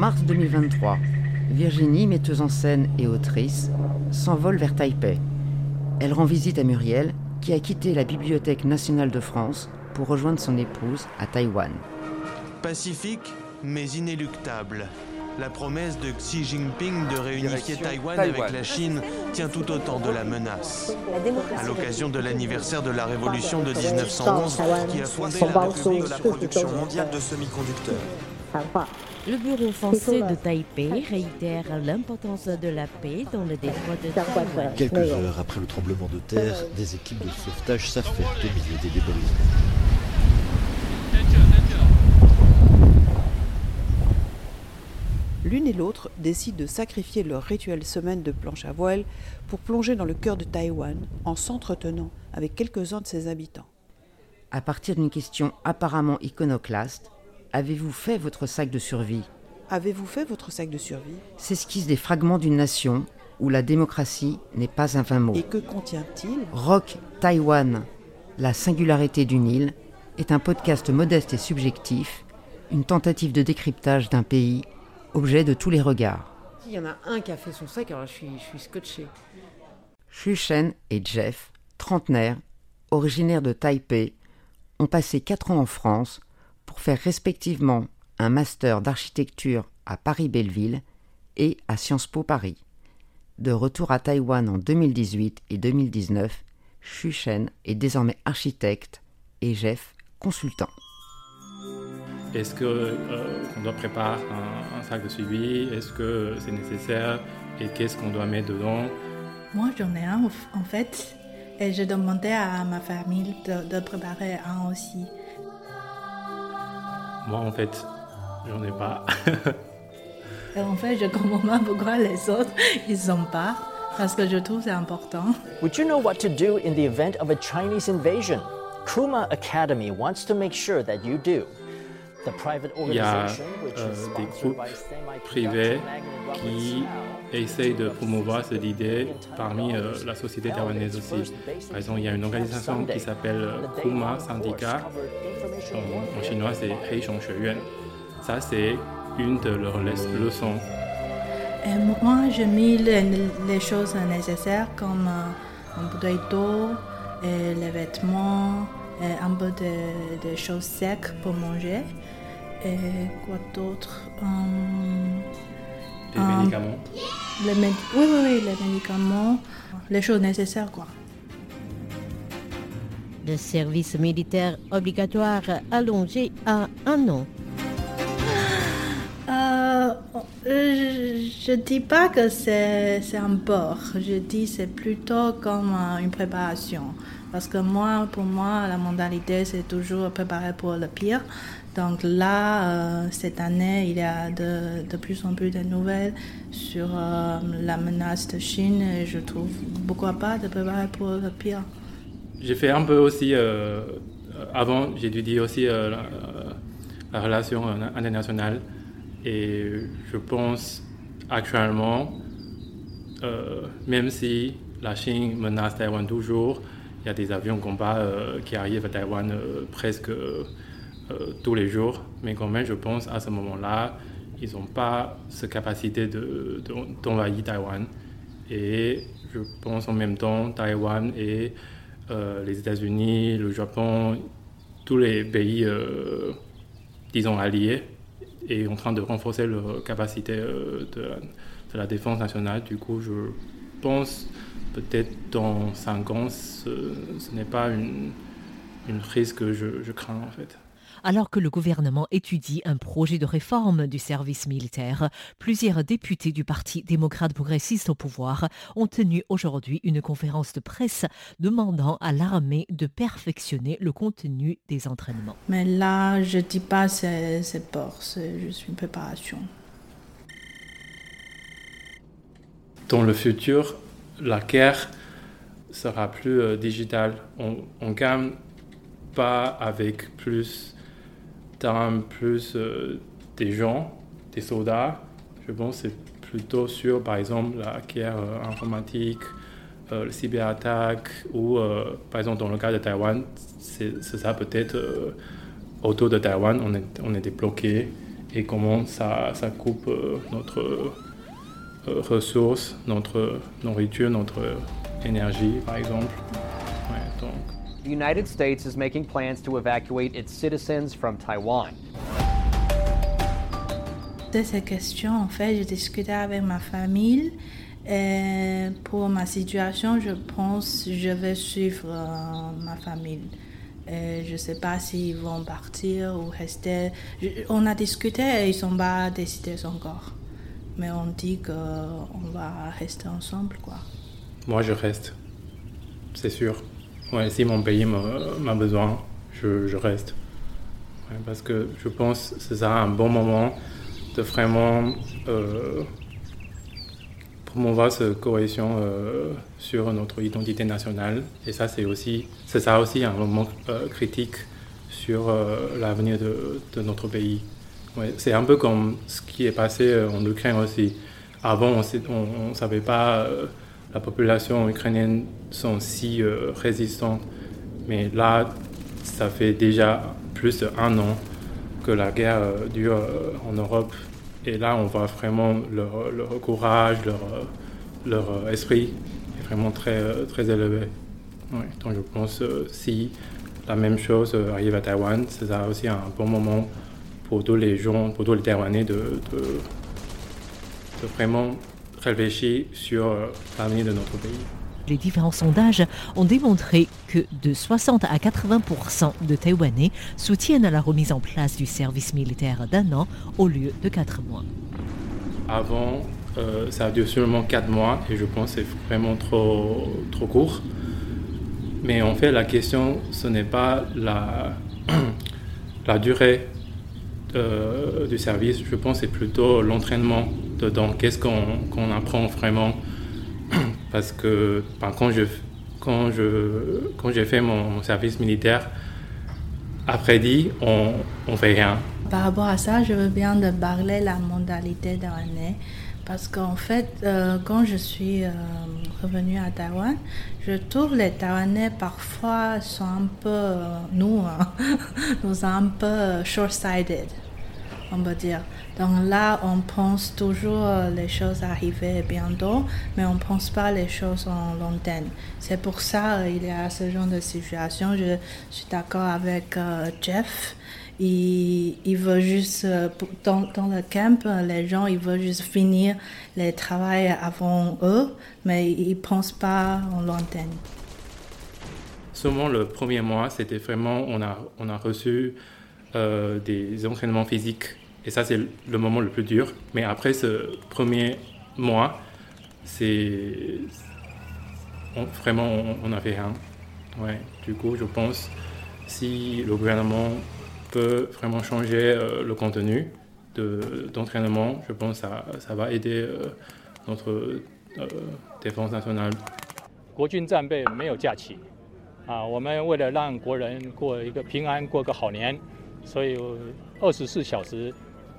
mars 2023, Virginie, metteuse en scène et autrice, s'envole vers Taipei. Elle rend visite à Muriel, qui a quitté la Bibliothèque nationale de France pour rejoindre son épouse à Taïwan. Pacifique, mais inéluctable. La promesse de Xi Jinping de réunifier Taïwan, avec la Chine tient tout autant de la menace. À l'occasion de l'anniversaire de la révolution de 1911, qui a fondé la République de la production mondiale de semi-conducteurs. Le bureau français de Taipei réitère l'importance de la paix dans le détroit de Taïwan. Quelques heures après le tremblement de terre, des équipes de sauvetage s'affairent au milieu des débris. L'une et l'autre décident de sacrifier leur rituelle semaine de planche à voile pour plonger dans le cœur de Taïwan en s'entretenant avec quelques-uns de ses habitants. À partir d'une question apparemment iconoclaste, avez-vous fait votre sac de survie? Avez-vous fait votre sac de survie? S'esquissent des fragments d'une nation où la démocratie n'est pas un vain mot. Et que contient-il? Rock Taïwan, la singularité d'une île, est un podcast modeste et subjectif, une tentative de décryptage d'un pays objet de tous les regards. Il y en a un qui a fait son sac, alors je suis, je suis scotché. Et Jeff, trentenaires, originaires de Taipei, ont passé quatre ans en France pour faire respectivement un master d'architecture à Paris-Belleville et à Sciences Po Paris. De retour à Taïwan en 2018 et 2019, Xu Shen est désormais architecte et Jeff consultant. Est-ce qu'on euh, doit préparer un, un, sac de suivi? Est-ce que c'est nécessaire? Et qu'est-ce qu'on doit mettre dedans? Moi, j'en ai un en fait. Et j'ai demandé à ma famille de, de, préparer un aussi. Moi, en fait, j'en ai pas. et en fait, je comprends pas pourquoi les autres, ils ont pas. Parce que je trouve c'est important. Would you know what to do in the event of a Chinese invasion? Kuma Academy wants to make sure that you do. Il y a euh, des groupes privés qui essayent de promouvoir cette idée parmi euh, la société taïwanaise aussi. Par exemple, il y a une organisation qui s'appelle Kuma Syndicat. En, en chinois, c'est Heishong Yuan. Ça, c'est une de leurs leçons. Et moi, j'ai mis les, les, choses nécessaires comme euh, un bouteille d'eau, et les vêtements, et un peu de, de choses secs pour manger. Et quoi d'autre? Um, Les um, médicaments les Oui, oui, oui, les médicaments, les choses nécessaires, quoi. Le service militaire obligatoire allongé à un an. Euh, je ne dis pas que c'est un bord, je dis c'est plutôt comme une préparation. Parce que moi, pour moi, la mentalité, c'est toujours préparer pour le pire. Donc là, euh, cette année, il y a de, plus en plus de nouvelles sur euh, la menace de Chine et je trouve pourquoi pas de préparer pour le pire. J'ai fait un peu aussi, euh, avant, j'ai étudié aussi la, la, relation internationale et je pense actuellement, même si la Chine menace Taïwan toujours, il y a des avions combat euh, qui arrivent à Taïwan euh, presque euh, tous les jours, mais quand même, je pense à ce moment-là, ils n'ont pas cette capacité d'envahir de, Taïwan. Et je pense en même temps, Taïwan et les États-Unis, le Japon, tous les pays, disons, alliés, est en train de renforcer leur capacité de, de la défense nationale. Du coup, je pense peut-être dans 5 ans, ce, ce n'est pas une, une crise que je, je crains en fait. Alors que le gouvernement étudie un projet de réforme du service militaire, plusieurs députés du Parti démocrate progressiste au pouvoir ont tenu aujourd'hui une conférence de presse demandant à l'armée de perfectionner le contenu des entraînements. Mais là, je ne dis pas c'est, c'est peur, c'est juste une préparation. Dans le futur, la guerre sera plus euh, digitale. On ne gagne pas avec plus d'armes, plus euh, des gens, des soldats. Je pense c'est plutôt sur, par exemple, la guerre euh, informatique, euh, le cyberattaque, ou par exemple dans le cas de Taïwan, c'est ça peut-être autour de Taïwan, on, est, on était bloqué et comment ça, ça coupe notre ressources, notre nourriture, notre énergie, par exemple. Ouais, donc. The United States is making plans to evacuate its citizens from Taiwan. De ces questions, en fait, j'ai discuté avec ma famille. Et pour ma situation, je pense que je vais suivre euh, ma famille. Et je ne sais pas s'ils vont partir ou rester. on a discuté et ils ne sont pas décidés encore. Mais on dit qu'on va rester ensemble, quoi. Moi, je reste. C'est sûr. Ouais, si mon pays m'a besoin, je, reste. parce que je pense que c'est un bon moment de vraiment euh, promouvoir cette cohésion euh, sur notre identité nationale. Et ça, c'est aussi, aussi un moment euh, critique sur euh, l'avenir de, notre pays. C'est un peu comme ce qui est passé en Ukraine aussi. Avant, on ne savait pas la population ukrainienne sont si résistante. Mais là, ça fait déjà plus d'un an que la guerre dure en Europe et là, on voit vraiment leur, courage, leur, leur, esprit est vraiment très, très élevé. donc je pense euh, si la même chose euh, arrive à Taïwan, c'est aussi un bon moment pour tous les gens, pour tous les Taïwanais de, de, de vraiment réfléchir sur euh, l'avenir de notre pays. Les différents sondages ont démontré que de 60 à 80% de Taïwanais soutiennent la remise en place du service militaire d'un an au lieu de 4 mois. Avant, euh, ça a duré seulement 4 mois et je pense que c'est vraiment trop, trop court. Mais en fait, la question, ce n'est pas la, la durée euh, du service, je pense c'est plutôt l'entraînement dedans. Qu'est-ce qu'on apprend vraiment? Parce que quand je quand je quand j'ai fait mon, service militaire après dit on on fait rien. Par rapport à ça, je veux bien de parler la modalité d'année parce qu'en fait, euh, quand je suis euh, revenue à Taïwan, je trouve les Taïwanais parfois sont un peu, euh, nous, hein, nous sommes un peu short-sighted, on peut dire. Donc là, on pense toujours les choses arriver bientôt, mais on ne pense pas les choses en long terme. C'est pour ça qu'il y a ce genre de situation. Je suis d'accord avec euh, Jeff. Il, il, veut juste, euh, dans, dans, le camp, les gens, ils veulent juste finir le travail avant eux, mais ils ne pensent pas en terme. Seulement le premier mois, c'était vraiment, on a, on a reçu euh, des entraînements physiques et ça, c'est le moment le plus dur. Mais après ce premier mois, c'est. vraiment, on n'a fait rien. Ouais. Du coup, je pense si le gouvernement peut vraiment changer euh, le contenu d'entraînement, je pense que ça, ça va aider euh, notre euh, défense nationale. 国军战备没有假期啊，我们为了让国人过一个平安、过个好年，所以二十四小时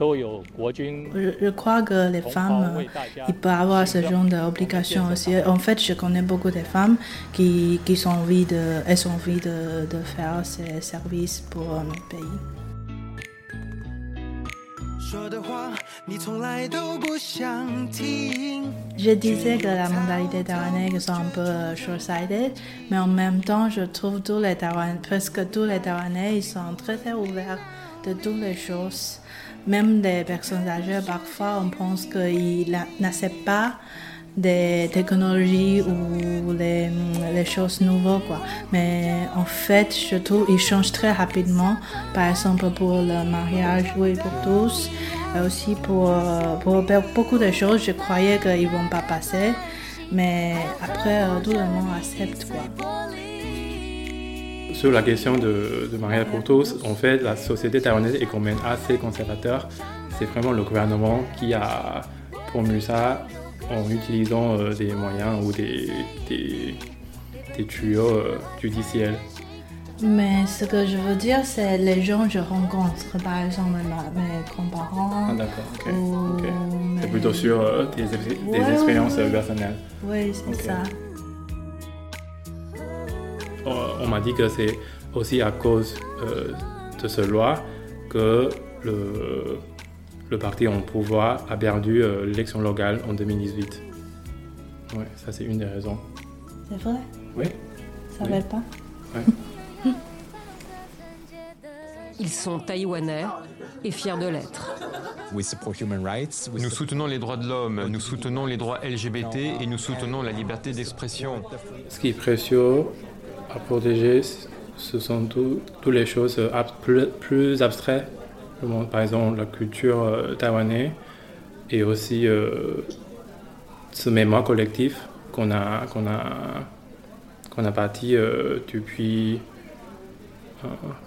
je, crois que les femmes, ils peuvent avoir ce genre d'obligation aussi. En fait, je connais beaucoup de femmes qui, qui sont envie de, elles ont envie de, de faire ces services pour notre pays. Je disais que la mentalité taïwanaise est un peu short-sighted, mais en même temps, je trouve tous les Taïwanais, presque tous les Taïwanais, ils sont très, très ouverts de toutes les choses. Même des personnes âgées, parfois, on pense qu'ils n'acceptent pas des technologies ou les, choses nouvelles. Quoi. Mais en fait, je qu'ils changent très rapidement. Par exemple, pour le mariage, oui, pour tous. Et aussi pour, beaucoup de choses, je croyais qu'ils ne vont pas passer. Mais après, tout le monde accepte. Quoi. Sur la question de, de tous, en fait, la société taïwanaise est quand même assez conservateur. C'est vraiment le gouvernement qui a promu ça en utilisant euh, des moyens ou des, des, des tuyaux euh, judiciaires. Mais ce que je veux dire, c'est les gens que je rencontre, par exemple mes grands-parents. Ah, d'accord, ok. C'est plutôt sur euh, des, des expériences personnelles. Oui, c'est ça. On m'a dit que c'est aussi à cause de cette loi que le, le parti en pouvoir a perdu l'élection locale en 2018. Ouais, ça c'est une des raisons. C'est vrai? Oui. Ça ne pas? Ouais. Ils sont taïwanais et fiers de l'être. Nous soutenons les droits de l'homme, nous soutenons les droits LGBT et nous soutenons la liberté d'expression. Ce qui est précieux à protéger, ce sont toutes les choses plus, abstraites. Par exemple, la culture euh, taïwanaise et aussi euh, ce mémoire collectif qu'on a, qu'on a, a bâti euh, depuis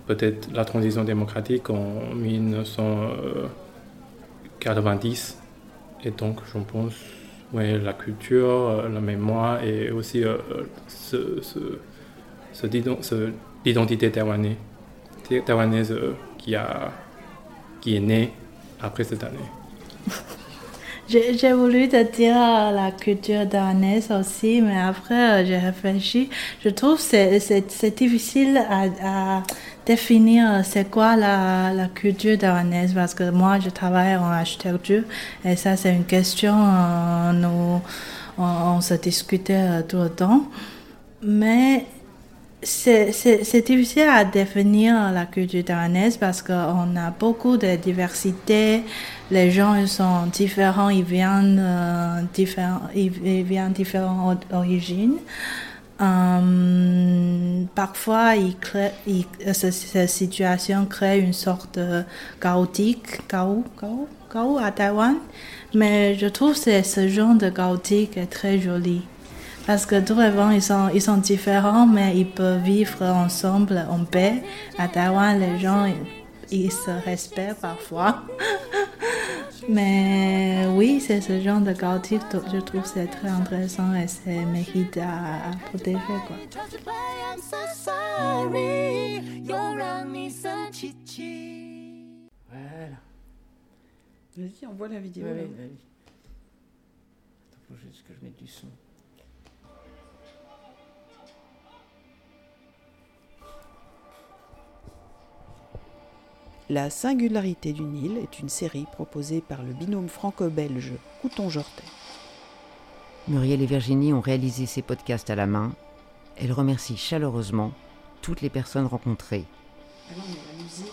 peut-être la transition démocratique en 1990. Et donc, je pense, ouais, la culture, la mémoire et aussi ce, l'identité taïwanaise, taïwanaise euh, qui, est née après cette année. J'ai voulu te dire la culture taïwanaise aussi, mais après j'ai réfléchi. Je trouve que c'est difficile à, définir c'est quoi la, culture taïwanaise parce que moi je travaille en architecture et ça c'est une question, euh, nous, on, se discutait euh, tout le temps. Mais c'est difficile à définir la culture taïwanaise parce qu'on a beaucoup de diversité. Les gens ils sont différents, ils viennent, euh, différents, ils, différentes origines. Euh, parfois, il crée, cette situation crée une sorte de chaotique, chaos, chaos, chaos à Taïwan. Mais je trouve que ce genre de chaotique est très joli. Parce que tous les gens, ils sont, ils sont différents, mais ils peuvent vivre ensemble en paix. À Taïwan, les gens, ils, se respectent parfois. mais oui, c'est ce genre de chaotique, je trouve c'est très intéressant et c'est mérite à, protéger. Quoi. Voilà. Vas-y, envoie la vidéo. Oui, oui. Attends, faut juste que je mette du son. La singularité du Nil est une série proposée par le binôme franco-belge Couton-Jortet. Muriel et Virginie ont réalisé ces podcasts à la main. Elles remercient chaleureusement toutes les personnes rencontrées. Alors, la musique.